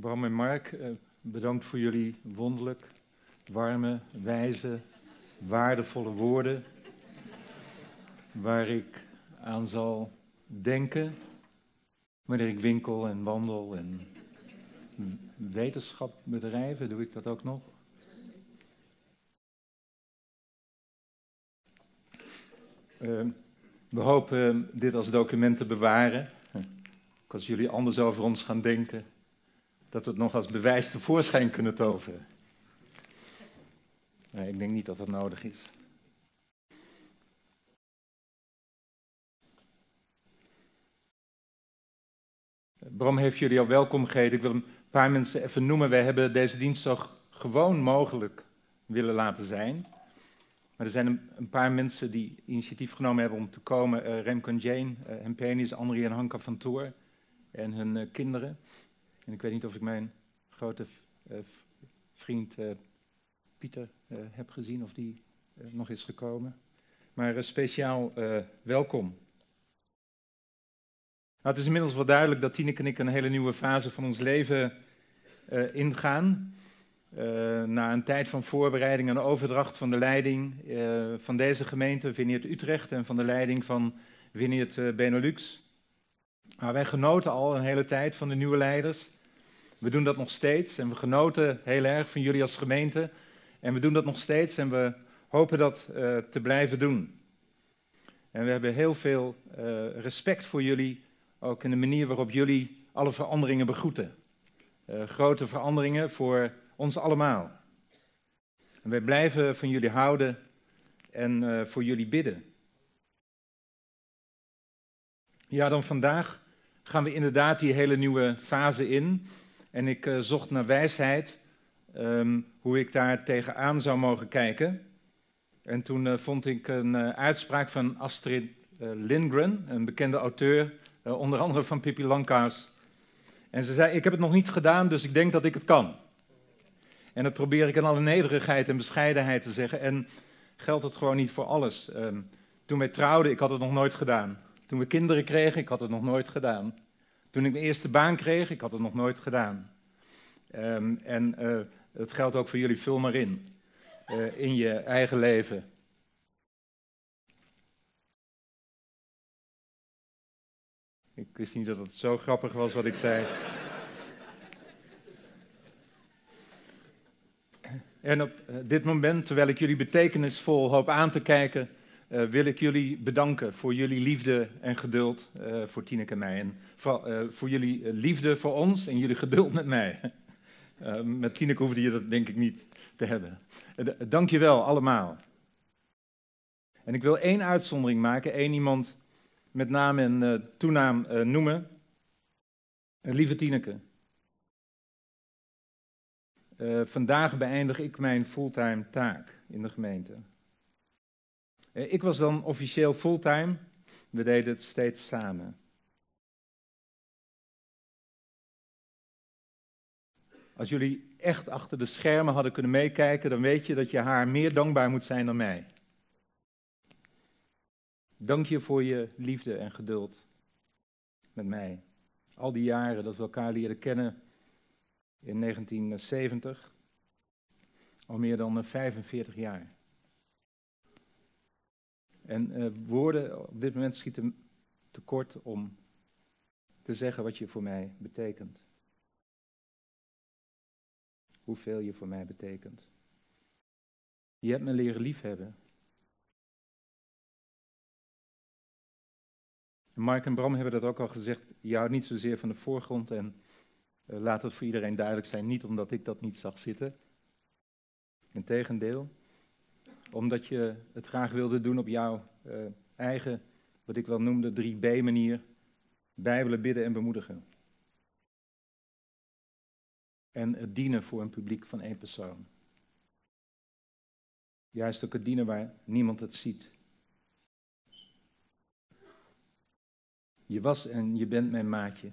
Bram en Mark, eh, bedankt voor jullie wonderlijk, warme, wijze, waardevolle woorden. Waar ik aan zal denken wanneer ik winkel en wandel en wetenschap bedrijven, doe ik dat ook nog. Uh, we hopen dit als document te bewaren. Als jullie anders over ons gaan denken, dat we het nog als bewijs tevoorschijn kunnen toveren. Nee, ik denk niet dat dat nodig is. Bram heeft jullie al welkom geheten. Ik wil een paar mensen even noemen. Wij hebben deze dienst zo gewoon mogelijk willen laten zijn. Maar er zijn een, paar mensen die initiatief genomen hebben om te komen. Uh, Remco en Jane, uh, en Penis, André en Hanka van Toor en hun uh, kinderen. En ik weet niet of ik mijn grote vriend Pieter heb gezien of die nog is gekomen. Maar speciaal welkom. Nou, het is inmiddels wel duidelijk dat Tineke en ik een hele nieuwe fase van ons leven ingaan. Na een tijd van voorbereiding en overdracht van de leiding van deze gemeente, Vineert Utrecht, en van de leiding van Vineert Benelux. Maar wij genoten al een hele tijd van de nieuwe leiders. We doen dat nog steeds en we genoten heel erg van jullie als gemeente. En we doen dat nog steeds en we hopen dat te blijven doen. En we hebben heel veel respect voor jullie, ook in de manier waarop jullie alle veranderingen begroeten. grote veranderingen voor ons allemaal. En wij blijven van jullie houden en voor jullie bidden. Ja, dan vandaag gaan we inderdaad die hele nieuwe fase in. En ik uh, zocht naar wijsheid, um, hoe ik daar tegenaan zou mogen kijken. En toen uh, vond ik een uitspraak van Astrid Lindgren, een bekende auteur, onder andere van Pippi Langkous. En ze zei, ik heb het nog niet gedaan, dus ik denk dat ik het kan. En dat probeer ik in alle nederigheid en bescheidenheid te zeggen. En geldt het gewoon niet voor alles. Um, toen wij trouwden, ik had het nog nooit gedaan. Toen we kinderen kregen, ik had het nog nooit gedaan. Toen ik mijn eerste baan kreeg, ik had het nog nooit gedaan. Um, en uh, het geldt ook voor jullie, vul maar in. Uh, in je eigen leven. Ik wist niet dat het zo grappig was wat ik zei. En op eh, dit moment, terwijl ik jullie betekenisvol hoop aan te kijken, uh, wil ik jullie bedanken voor jullie liefde en geduld uh, voor Tineke en mij. En voor, uh, voor jullie liefde voor ons en jullie geduld met mij. met Tineke hoefde je dat denk ik niet te hebben. dank je wel allemaal. En ik wil één uitzondering maken, één iemand met naam en toenaam noemen. lieve Tineke. Vandaag beëindig ik mijn fulltime taak in de gemeente. Uh, ik was dan officieel fulltime, we deden het steeds samen. Als jullie echt achter de schermen hadden kunnen meekijken, dan weet je dat je haar meer dankbaar moet zijn dan mij. Dank je voor je liefde en geduld met mij. Al die jaren dat we elkaar leren kennen, in 1970. Al meer dan 45 jaar. En uh, woorden op dit moment schieten tekort om te zeggen wat je voor mij betekent. Hoeveel je voor mij betekent. Je hebt me leren liefhebben. Mark en Bram hebben dat ook al gezegd. Je houdt niet zozeer van de voorgrond en uh, laat het voor iedereen duidelijk zijn, niet omdat ik dat niet zag zitten. Integendeel, omdat je het graag wilde doen op jouw uh, eigen, wat ik wel noemde, 3B-manier. Bijbelen, bidden en bemoedigen. En het dienen voor een publiek van één persoon. Juist ook het dienen waar niemand het ziet. Je was en je bent mijn maatje.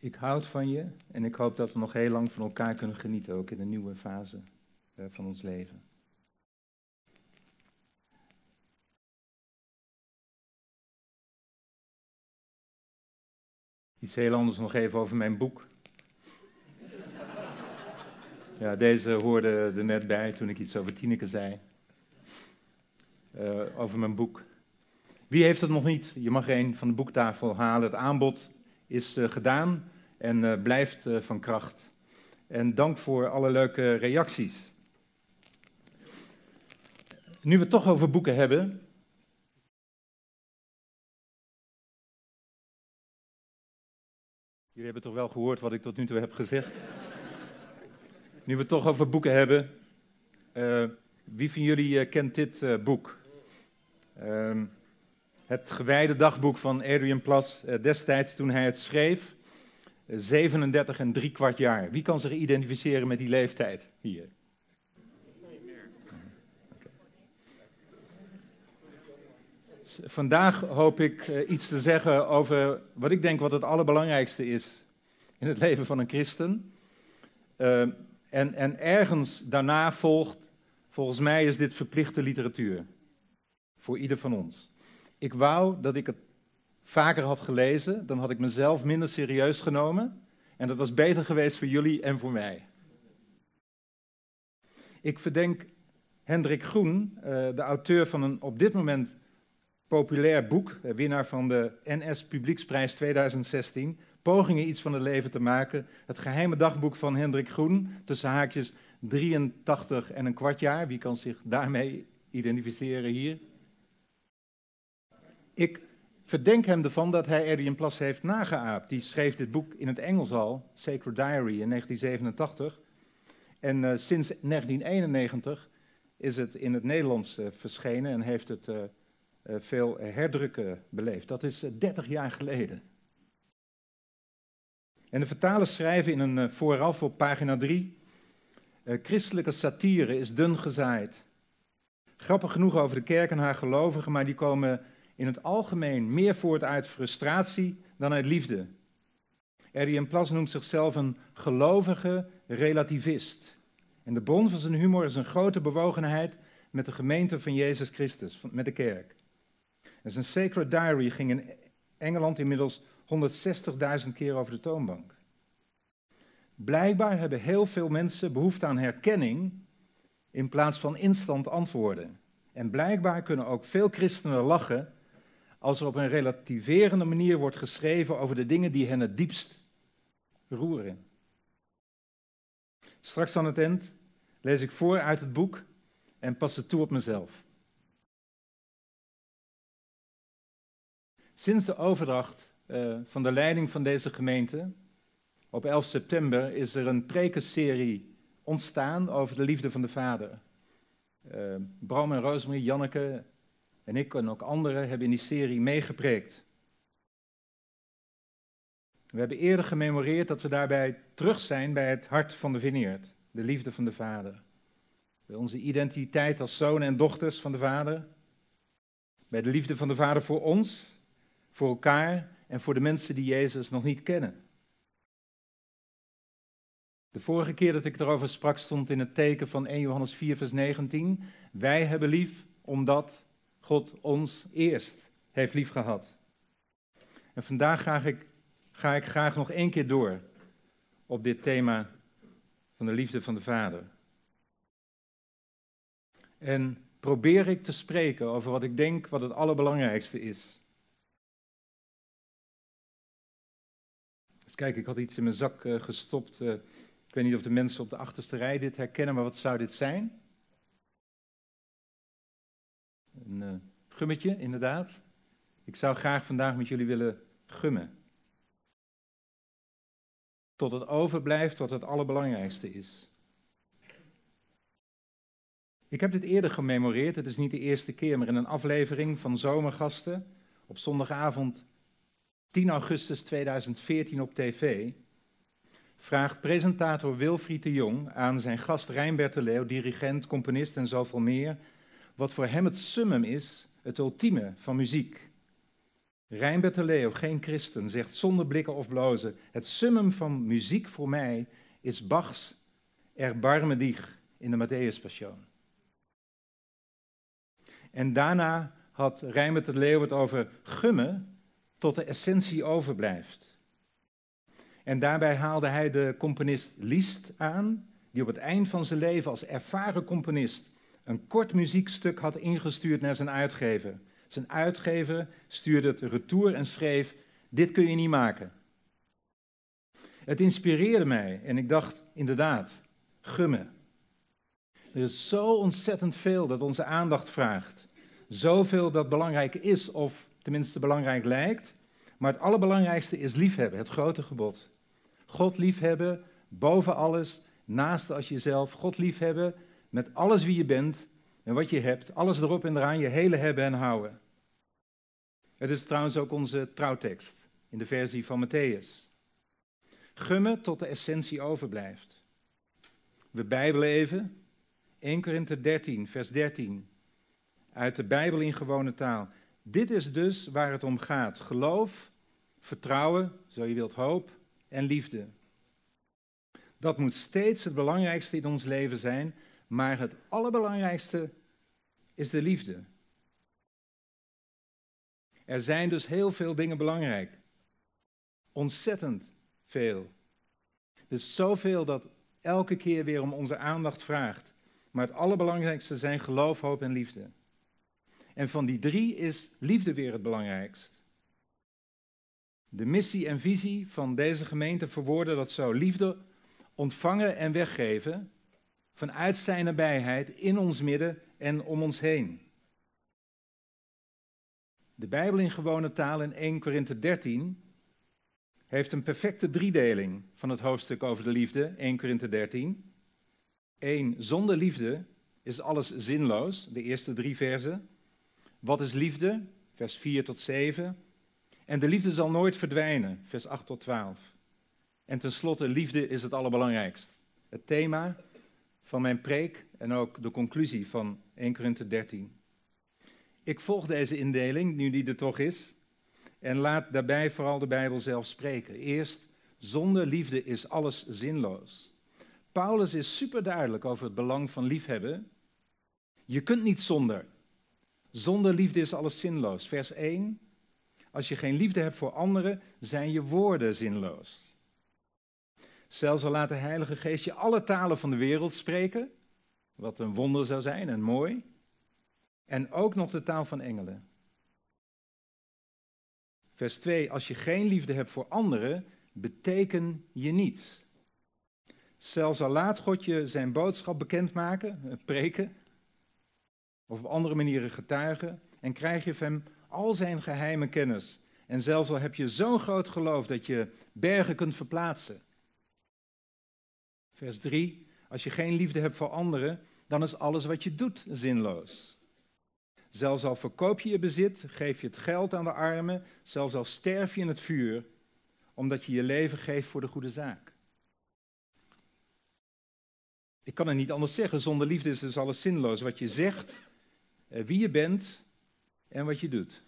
Ik houd van je en ik hoop dat we nog heel lang van elkaar kunnen genieten, ook in een nieuwe fase uh, van ons leven. Iets heel anders nog even over mijn boek. Ja, deze hoorde er net bij toen ik iets over Tineke zei. Uh, over mijn boek. Wie heeft het nog niet? Je mag een van de boektafel halen. Het aanbod is uh, gedaan en uh, blijft van kracht. En dank voor alle leuke reacties. Nu we het toch over boeken hebben. Jullie hebben toch wel gehoord wat ik tot nu toe heb gezegd? nu we het toch over boeken hebben. Uh, wie van jullie uh, kent dit uh, boek? Ehm, het gewijde dagboek van Adrian Plas, destijds toen hij het schreef. 37 en drie kwart jaar. Wie kan zich identificeren met die leeftijd hier? Vandaag hoop ik uh, iets te zeggen over wat ik denk wat het allerbelangrijkste is in het leven van een christen. En, en ergens daarna volgt, volgens mij is dit verplichte literatuur. Voor ieder van ons. Ik wou dat ik het vaker had gelezen, dan had ik mezelf minder serieus genomen. En dat was beter geweest voor jullie en voor mij. Ik verdenk Hendrik Groen, uh, de auteur van een op dit moment populair boek, winnaar van de NS Publieksprijs 2016, Pogingen iets van het leven te maken. Het geheime dagboek van Hendrik Groen, tussen haakjes 83 en een kwart jaar. Wie kan zich daarmee identificeren hier? Ik verdenk hem ervan dat hij Adrian Plas heeft nageaapt. Die schreef dit boek in het Engels al, Sacred Diary, in 1987. En uh, sinds 1991 is het in het Nederlands uh, verschenen en heeft het uh, veel herdrukken beleefd. Dat is 30 jaar geleden. En de vertalers schrijven in een vooraf op pagina 3: Christelijke satire is dun gezaaid. Grappig genoeg over de kerk en haar gelovigen, maar die komen in het algemeen meer voort uit frustratie dan uit liefde. R.I.M. Plas noemt zichzelf een gelovige relativist. En de bron van zijn humor is een grote bewogenheid met de gemeente van Jezus Christus, met de kerk. En zijn Sacred Diary ging in Engeland inmiddels 160.000 keer over de toonbank. Blijkbaar hebben heel veel mensen behoefte aan herkenning in plaats van instant antwoorden. En blijkbaar kunnen ook veel christenen lachen als er op een relativerende manier wordt geschreven over de dingen die hen het diepst roeren. Straks aan het eind lees ik voor uit het boek en pas het toe op mezelf. Sinds de overdracht uh, van de leiding van deze gemeente op 11 september is er een prekenserie ontstaan over de liefde van de Vader. Uh, Bram en Rosemary, Janneke en ik en ook anderen hebben in die serie meegepreekt. We hebben eerder gememoreerd dat we daarbij terug zijn bij het hart van de vineerd, de liefde van de Vader. Bij onze identiteit als zonen en dochters van de Vader. Bij de liefde van de Vader voor ons, voor elkaar en voor de mensen die Jezus nog niet kennen. De vorige keer dat ik erover sprak stond in het teken van 1 Johannes 4, vers 19. Wij hebben lief omdat God ons eerst heeft lief gehad. En vandaag ga ik, ga ik graag nog één keer door op dit thema van de liefde van de Vader. En probeer ik te spreken over wat ik denk wat het allerbelangrijkste is. Dus kijk, ik had iets in mijn zak uh, gestopt. Uh, ik weet niet of de mensen op de achterste rij dit herkennen, maar wat zou dit zijn? Een uh, gummetje, inderdaad. Ik zou graag vandaag met jullie willen gummen. Tot het overblijft wat het allerbelangrijkste is. Ik heb dit eerder gememoreerd, het is niet de eerste keer, maar in een aflevering van Zomergasten op zondagavond 10 augustus 2014 op tv vraagt presentator Wilfried de Jong aan zijn gast Rijnbert de Leeuw, dirigent, componist en zoveel meer, wat voor hem het summum is, het ultieme van muziek. Rijnbert de Leeuw, geen christen, zegt zonder blikken of blozen, het summum van muziek voor mij is Bachs Erbarme dich in de Matthäus Passion. En daarna had Rijnbert de Leeuw het over gummen tot de essentie overblijft. En daarbij haalde hij de componist Liszt aan, die op het eind van zijn leven als ervaren componist een kort muziekstuk had ingestuurd naar zijn uitgever. Zijn uitgever stuurde het retour en schreef: Dit kun je niet maken. Het inspireerde mij en ik dacht, inderdaad, gumme. Er is zo ontzettend veel dat onze aandacht vraagt. Zoveel dat belangrijk is, of tenminste belangrijk lijkt. Maar het allerbelangrijkste is liefhebben, het grote gebod. God liefhebben, boven alles, naast als jezelf. God liefhebben met alles wie je bent en wat je hebt. Alles erop en eraan, je hele hebben en houden. Het is trouwens ook onze trouwtekst in de versie van Matthäus. Gummen tot de essentie overblijft. We bijbelen even. 1 Korinther 13, vers 13. Uit de Bijbel in gewone taal. Dit is dus waar het om gaat. Geloof, vertrouwen, zo je wilt hoop en liefde. Dat moet steeds het belangrijkste in ons leven zijn, maar het allerbelangrijkste is de liefde. Er zijn dus heel veel dingen belangrijk. Ontzettend veel. Dus zoveel dat elke keer weer om onze aandacht vraagt. Maar het allerbelangrijkste zijn geloof, hoop en liefde. En van die drie is liefde weer het belangrijkst. De missie en visie van deze gemeente verwoorden dat zo. Liefde ontvangen en weggeven vanuit zijn nabijheid in ons midden en om ons heen. De Bijbel in gewone taal in 1 Korinthe 13 heeft een perfecte driedeling van het hoofdstuk over de liefde, 1 Korinthe 13. 1. Zonder liefde is alles zinloos, de eerste drie versen. Wat is liefde? Vers 4 tot 7. En de liefde zal nooit verdwijnen, vers 8 tot 12. En tenslotte, liefde is het allerbelangrijkst. Het thema van mijn preek en ook de conclusie van 1 Korinthe 13. Ik volg deze indeling, nu die er toch is, en laat daarbij vooral de Bijbel zelf spreken. Eerst, zonder liefde is alles zinloos. Paulus is super duidelijk over het belang van liefhebben. Je kunt niet zonder. Zonder liefde is alles zinloos. Vers 1. Als je geen liefde hebt voor anderen, zijn je woorden zinloos. Zelfs al laat de Heilige Geest je alle talen van de wereld spreken, wat een wonder zou zijn en mooi, en ook nog de taal van engelen. Vers 2, als je geen liefde hebt voor anderen, beteken je niets. Zelfs al laat God je zijn boodschap bekendmaken, eh, preken, of op andere manieren getuigen, en krijg je van hem al zijn geheime kennis. En zelfs al heb je zo'n groot geloof dat je bergen kunt verplaatsen. Vers 3, als je geen liefde hebt voor anderen, dan is alles wat je doet zinloos. Zelfs al verkoop je je bezit, geef je het geld aan de armen, zelfs al sterf je in het vuur, omdat je je leven geeft voor de goede zaak. Ik kan het niet anders zeggen, zonder liefde is dus alles zinloos. Wat je zegt, eh, wie je bent en wat je doet.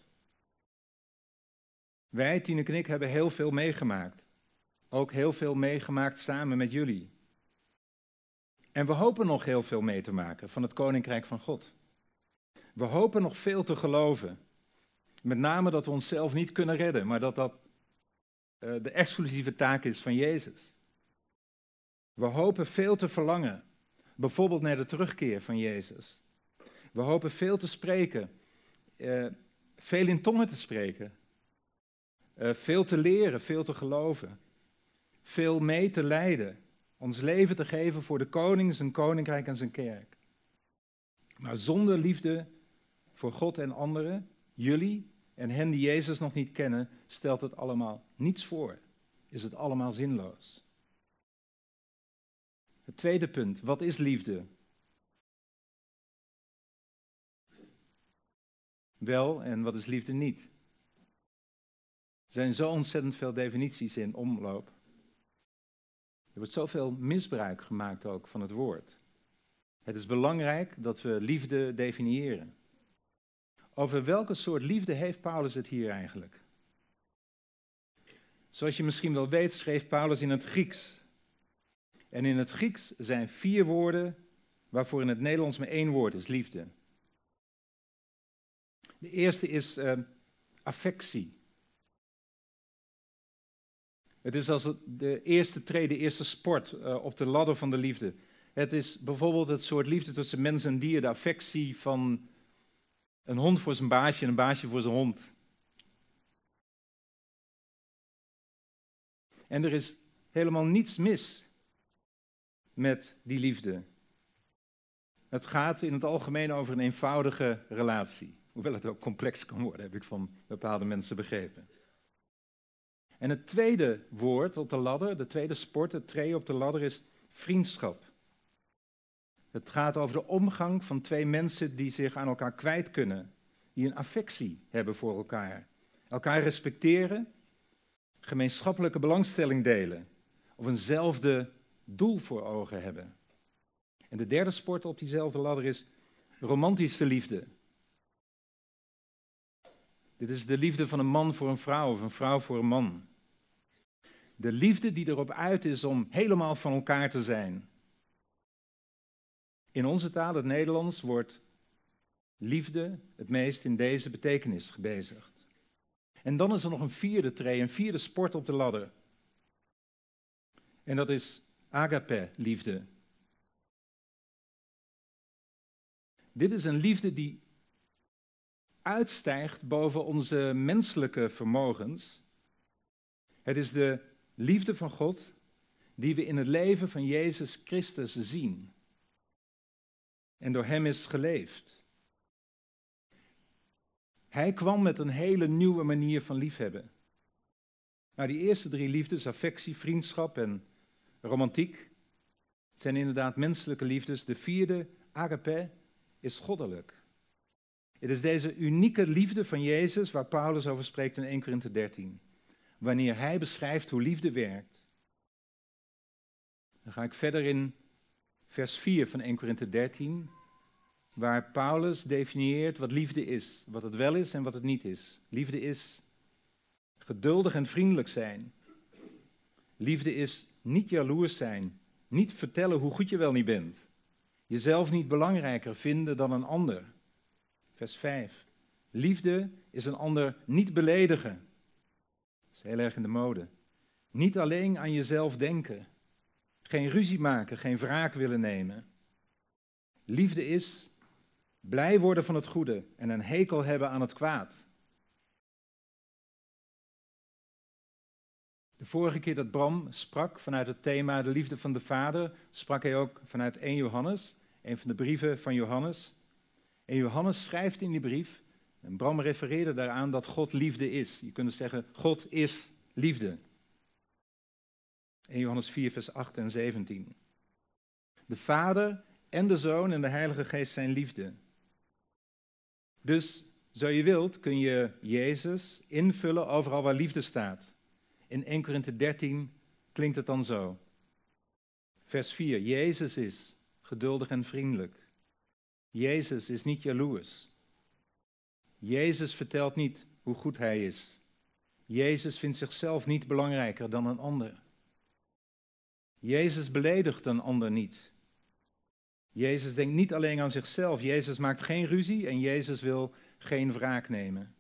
Wij, Tineke en ik, hebben heel veel meegemaakt. Ook heel veel meegemaakt samen met jullie. En we hopen nog heel veel mee te maken van het Koninkrijk van God. We hopen nog veel te geloven. Met name dat we onszelf niet kunnen redden, maar dat dat uh, de exclusieve taak is van Jezus. We hopen veel te verlangen, bijvoorbeeld naar de terugkeer van Jezus. We hopen veel te spreken, uh, veel in tongen te spreken, uh, veel te leren, veel te geloven, veel mee te lijden, ons leven te geven voor de koning, zijn koninkrijk en zijn kerk. Maar zonder liefde voor God en anderen, jullie en hen die Jezus nog niet kennen, stelt het allemaal niets voor. Is het allemaal zinloos. Het tweede punt, wat is liefde? Wel, en wat is liefde niet? Er zijn zo ontzettend veel definities in omloop. Er wordt zoveel misbruik gemaakt ook van het woord. Het is belangrijk dat we liefde definiëren. Over welke soort liefde heeft Paulus het hier eigenlijk? Zoals je misschien wel weet, schreef Paulus in het Grieks. En in het Grieks zijn vier woorden waarvoor in het Nederlands maar één woord is, liefde. De eerste is uh, affectie. Het is als de eerste trede, de eerste sport uh, op de ladder van de liefde. Het is bijvoorbeeld het soort liefde tussen mens en dier, de affectie van een hond voor zijn baasje en een baasje voor zijn hond. En er is helemaal niets mis met die liefde. Het gaat in het algemeen over een eenvoudige relatie. Hoewel het ook complex kan worden, heb ik van bepaalde mensen begrepen. En het tweede woord op de ladder, de tweede sport, het tree op de ladder, is vriendschap. Het gaat over de omgang van twee mensen die zich aan elkaar kwijt kunnen, die een affectie hebben voor elkaar, elkaar respecteren, gemeenschappelijke belangstelling delen of eenzelfde doel voor ogen hebben. En de derde sport op diezelfde ladder is romantische liefde. Dit is de liefde van een man voor een vrouw of een vrouw voor een man. De liefde die erop uit is om helemaal van elkaar te zijn. In onze taal, het Nederlands, wordt liefde het meest in deze betekenis gebezigd. En dan is er nog een vierde tree, een vierde sport op de ladder. En dat is agape-liefde. Dit is een liefde die uitstijgt boven onze menselijke vermogens. Het is de liefde van God die we in het leven van Jezus Christus zien. En door Hem is geleefd. Hij kwam met een hele nieuwe manier van liefhebben. Nou, die eerste drie liefdes, affectie, vriendschap en romantiek, zijn inderdaad menselijke liefdes. De vierde, agape, is goddelijk. Het is deze unieke liefde van Jezus waar Paulus over spreekt in 1 Korinthe 13. Wanneer hij beschrijft hoe liefde werkt. Dan ga ik verder in vers 4 van 1 Korinthe 13, waar Paulus definieert wat liefde is, wat het wel is en wat het niet is. Liefde is geduldig en vriendelijk zijn. Liefde is niet jaloers zijn, niet vertellen hoe goed je wel niet bent. Jezelf niet belangrijker vinden dan een ander. Vers 5. Liefde is een ander niet beledigen. Heel erg in de mode. Niet alleen aan jezelf denken. Geen ruzie maken, geen wraak willen nemen. Liefde is blij worden van het goede en een hekel hebben aan het kwaad. De vorige keer dat Bram sprak vanuit het thema de liefde van de Vader, sprak hij ook vanuit 1 Johannes, een van de brieven van Johannes. En Johannes schrijft in die brief, en Bram refereerde daaraan dat God liefde is. Je kunt zeggen, God is liefde. 1 Johannes 4, vers 8 en 17. De Vader en de Zoon en de Heilige Geest zijn liefde. Dus, zo je wilt, kun je Jezus invullen overal waar liefde staat. In 1 Korinthe 13 klinkt het dan zo. Vers 4. Jezus is geduldig en vriendelijk. Jezus is niet jaloers. Jezus vertelt niet hoe goed hij is. Jezus vindt zichzelf niet belangrijker dan een ander. Jezus beledigt een ander niet. Jezus denkt niet alleen aan zichzelf. Jezus maakt geen ruzie en Jezus wil geen wraak nemen.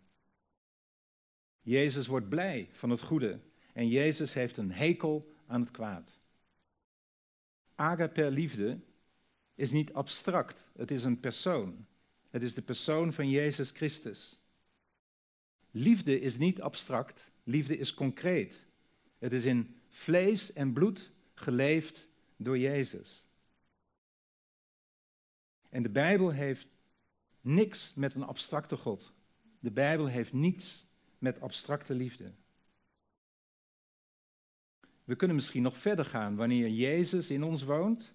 Jezus wordt blij van het goede en Jezus heeft een hekel aan het kwaad. Agape liefde is niet abstract, het is een persoon. Het is de persoon van Jezus Christus. Liefde is niet abstract, liefde is concreet. Het is in vlees en bloed geleefd door Jezus. En de Bijbel heeft niks met een abstracte God. De Bijbel heeft niets met abstracte liefde. We kunnen misschien nog verder gaan. Wanneer Jezus in ons woont,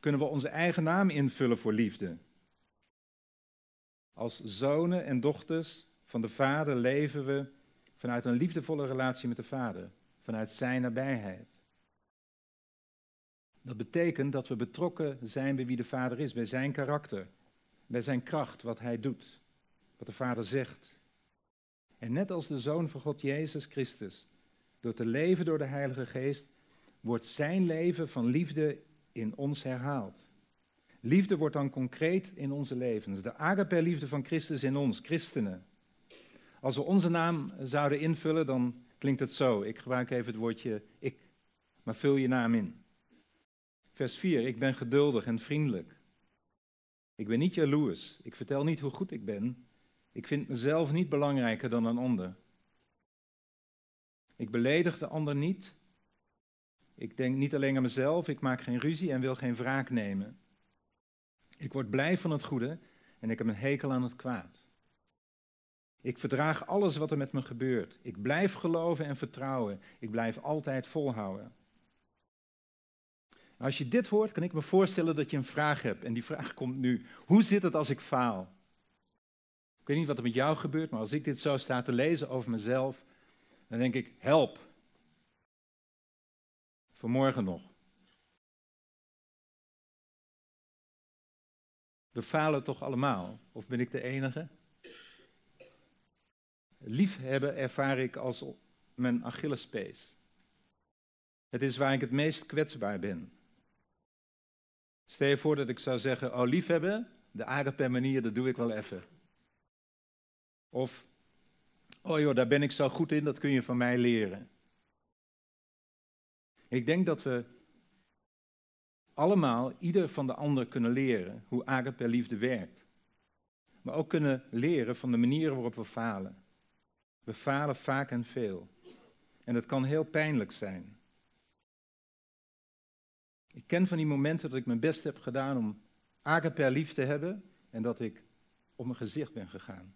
kunnen we onze eigen naam invullen voor liefde. Als zonen en dochters van de Vader leven we vanuit een liefdevolle relatie met de Vader, vanuit Zijn nabijheid. Dat betekent dat we betrokken zijn bij wie de Vader is, bij Zijn karakter, bij Zijn kracht, wat Hij doet, wat de Vader zegt. En net als de Zoon van God Jezus Christus door te leven door de Heilige Geest, wordt zijn leven van liefde in ons herhaald. Liefde wordt dan concreet in onze levens. De agape-liefde van Christus in ons, christenen. Als we onze naam zouden invullen, dan klinkt het zo. Ik gebruik even het woordje ik, maar vul je naam in. Vers 4. Ik ben geduldig en vriendelijk. Ik ben niet jaloers. Ik vertel niet hoe goed ik ben. Ik vind mezelf niet belangrijker dan een ander. Ik beledig de ander niet. Ik denk niet alleen aan mezelf. Ik maak geen ruzie en wil geen wraak nemen. Ik word blij van het goede en ik heb een hekel aan het kwaad. Ik verdraag alles wat er met me gebeurt. Ik blijf geloven en vertrouwen. Ik blijf altijd volhouden. Als je dit hoort, kan ik me voorstellen dat je een vraag hebt. En die vraag komt nu. Hoe zit het als ik faal? Ik weet niet wat er met jou gebeurt, maar als ik dit zo sta te lezen over mezelf, dan denk ik, help. Vanmorgen nog. We falen toch allemaal? Of ben ik de enige? Liefhebben ervaar ik als mijn Achillespees. Het is waar ik het meest kwetsbaar ben. Stel je voor dat ik zou zeggen, oh liefhebben, de agape manier, dat doe ik wel even. Of, oh joh, daar ben ik zo goed in, dat kun je van mij leren. Ik denk dat we allemaal, ieder van de ander, kunnen leren hoe agape liefde werkt. Maar ook kunnen leren van de manieren waarop we falen. We falen vaak en veel. En het kan heel pijnlijk zijn. Ik ken van die momenten dat ik mijn best heb gedaan om agape lief te hebben en dat ik op mijn gezicht ben gegaan.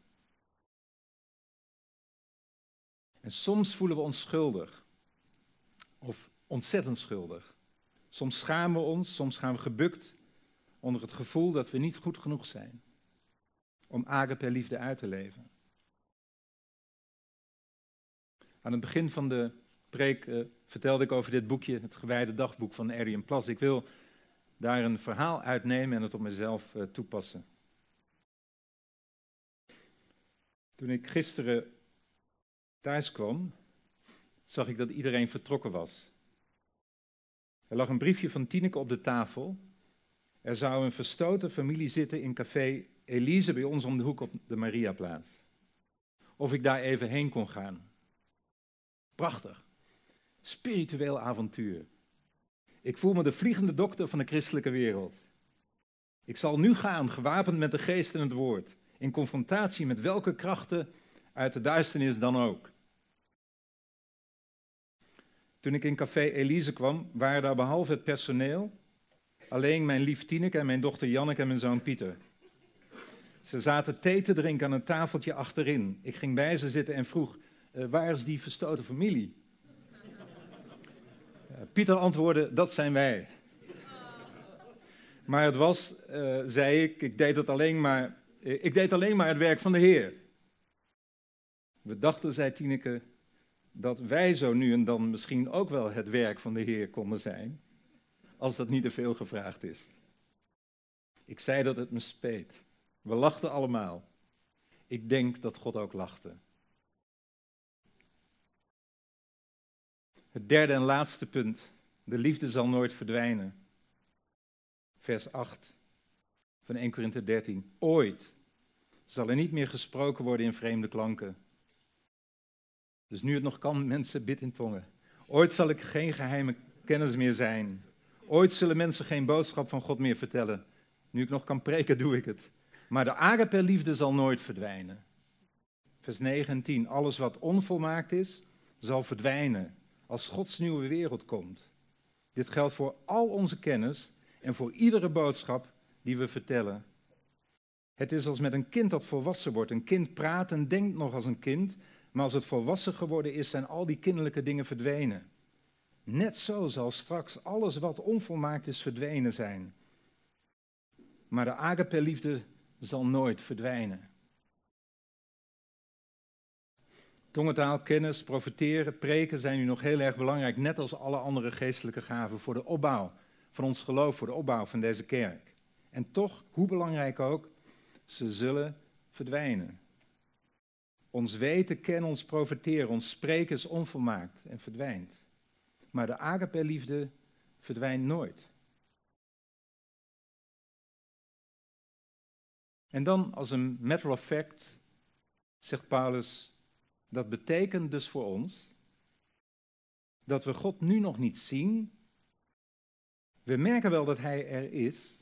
En soms voelen we ons schuldig. Of ontzettend schuldig. Soms schamen we ons, soms gaan we gebukt onder het gevoel dat we niet goed genoeg zijn om agape liefde uit te leven. Aan het begin van de preek uh, vertelde ik over dit boekje, het gewijde dagboek van Arian Plas. Ik wil daar een verhaal uitnemen en het op mezelf uh, toepassen. Toen ik gisteren thuis kwam, zag ik dat iedereen vertrokken was. Er lag een briefje van Tineke op de tafel. Er zou een verstoten familie zitten in café Elise bij ons om de hoek op de Mariaplaats. Of ik daar even heen kon gaan. Prachtig. Spiritueel avontuur. Ik voel me de vliegende dokter van de christelijke wereld. Ik zal nu gaan, gewapend met de geest en het woord, in confrontatie met welke krachten uit de duisternis dan ook. Toen ik in café Elise kwam, waren daar behalve het personeel alleen mijn lief Tineke en mijn dochter Janneke en mijn zoon Pieter. Ze zaten thee te drinken aan een tafeltje achterin. Ik ging bij ze zitten en vroeg, uh, waar is die verstoten familie? Uh, Pieter antwoordde, dat zijn wij. Maar het was, uh, zei ik, ik deed, het alleen maar, ik deed alleen maar het werk van de Heer. We dachten, zei Tineke, dat wij zo nu en dan misschien ook wel het werk van de Heer konden zijn, als dat niet te veel gevraagd is. Ik zei dat het me speet. We lachten allemaal. Ik denk dat God ook lachte. Het derde en laatste punt. De liefde zal nooit verdwijnen. Vers 8 van 1 Korinthe 13. Ooit zal er niet meer gesproken worden in vreemde klanken. Dus nu het nog kan, mensen, bid in tongen. Ooit zal ik geen geheime kennis meer zijn. Ooit zullen mensen geen boodschap van God meer vertellen. Nu ik nog kan preken, doe ik het. Maar de agape liefde zal nooit verdwijnen. Vers 9 en 10. Alles wat onvolmaakt is, zal verdwijnen als Gods nieuwe wereld komt. Dit geldt voor al onze kennis en voor iedere boodschap die we vertellen. Het is als met een kind dat volwassen wordt. Een kind praat en denkt nog als een kind, maar als het volwassen geworden is, zijn al die kinderlijke dingen verdwenen. Net zo zal straks alles wat onvolmaakt is verdwenen zijn. Maar de agape-liefde zal nooit verdwijnen. Tongentaal, kennis, profiteren, preken zijn nu nog heel erg belangrijk, net als alle andere geestelijke gaven voor de opbouw van ons geloof, voor de opbouw van deze kerk. En toch, hoe belangrijk ook, ze zullen verdwijnen. Ons weten, kennen, ons profiteren, ons spreken is onvolmaakt en verdwijnt. Maar de agape-liefde verdwijnt nooit. En dan als een matter of fact zegt Paulus, dat betekent dus voor ons dat we God nu nog niet zien. We merken wel dat Hij er is,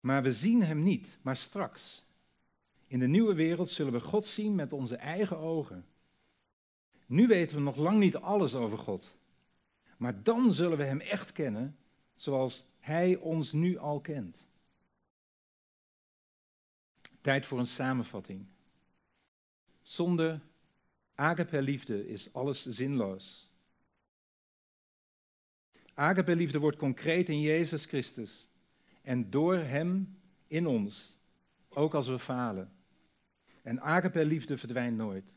maar we zien Hem niet, maar straks. In de nieuwe wereld zullen we God zien met onze eigen ogen. Nu weten we nog lang niet alles over God, maar dan zullen we Hem echt kennen zoals Hij ons nu al kent. Tijd voor een samenvatting. Zonder agape liefde is alles zinloos. Agape liefde wordt concreet in Jezus Christus en door Hem in ons, ook als we falen. En agape liefde verdwijnt nooit.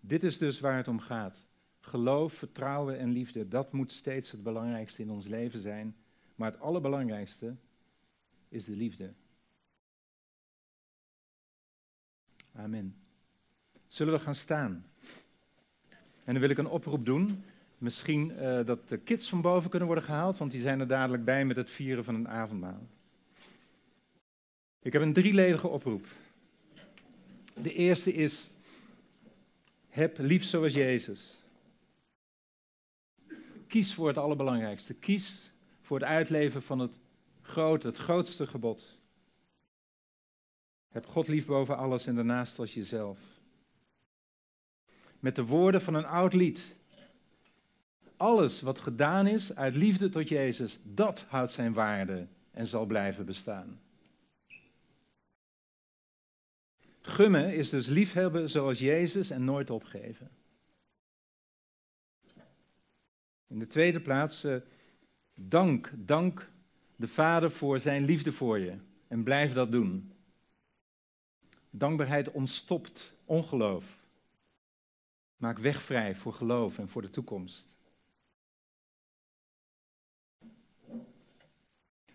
Dit is dus waar het om gaat. Geloof, vertrouwen en liefde, dat moet steeds het belangrijkste in ons leven zijn. Maar het allerbelangrijkste is de liefde. Amen. Zullen we gaan staan? En dan wil ik een oproep doen. Misschien uh, dat de kids van boven kunnen worden gehaald, want die zijn er dadelijk bij met het vieren van een avondmaal. Ik heb een drieledige oproep. De eerste is: heb lief zoals Jezus. Kies voor het allerbelangrijkste. Kies voor het uitleven van het grote, het grootste gebod. Heb God lief boven alles en daarnaast als jezelf. Met de woorden van een oud lied. Alles wat gedaan is uit liefde tot Jezus, dat houdt zijn waarde en zal blijven bestaan. Gummen is dus liefhebben zoals Jezus en nooit opgeven. In de tweede plaats, uh, dank, dank de Vader voor zijn liefde voor je en blijf dat doen. Dankbaarheid ontstopt ongeloof. Maak weg vrij voor geloof en voor de toekomst.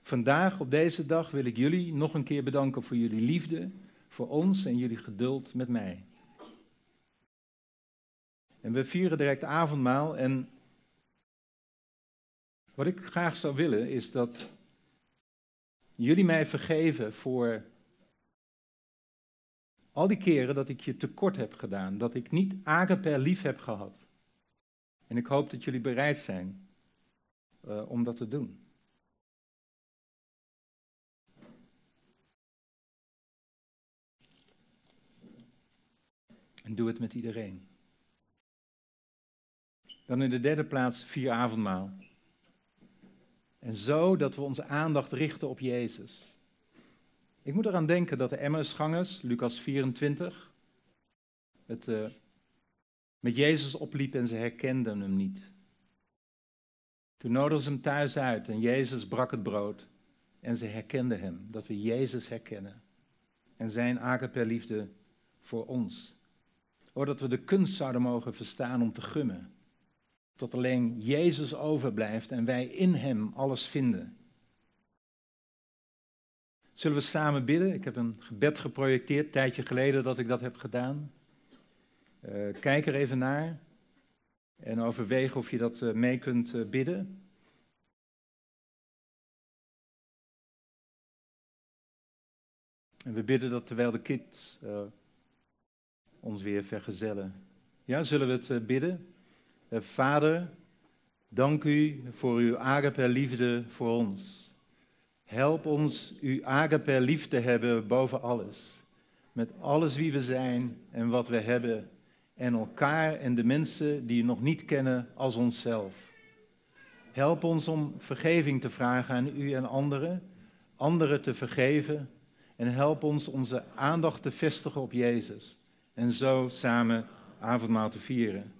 Vandaag, op deze dag, wil ik jullie nog een keer bedanken voor jullie liefde voor ons en jullie geduld met mij. En we vieren direct avondmaal en wat ik graag zou willen is dat jullie mij vergeven voor al die keren dat ik je tekort heb gedaan, dat ik niet agape lief heb gehad. En ik hoop dat jullie bereid zijn uh, om dat te doen. En doe het met iedereen. Dan in de derde plaats vier avondmaal. En zo dat we onze aandacht richten op Jezus. Ik moet eraan denken dat de Emmausgangers, Lucas 24, het uh, met Jezus opliep en ze herkenden hem niet. Toen nodigden ze hem thuis uit en Jezus brak het brood en ze herkenden hem, dat we Jezus herkennen en zijn agape liefde voor ons. Dat we de kunst zouden mogen verstaan om te gummen. Tot alleen Jezus overblijft en wij in Hem alles vinden. Zullen we samen bidden? Ik heb een gebed geprojecteerd, een tijdje geleden dat ik dat heb gedaan. Uh, kijk er even naar en overweeg of je dat uh, mee kunt uh, bidden. En we bidden dat terwijl de kids ons weer vergezellen. Ja, zullen we het bidden? Vader, dank u voor uw agape liefde voor ons. Help ons uw agape lief te hebben boven alles. Met alles wie we zijn en wat we hebben. En elkaar en de mensen die u nog niet kennen als onszelf. Help ons om vergeving te vragen aan u en anderen. Anderen te vergeven. En help ons onze aandacht te vestigen op Jezus. En zo samen avondmaal te vieren.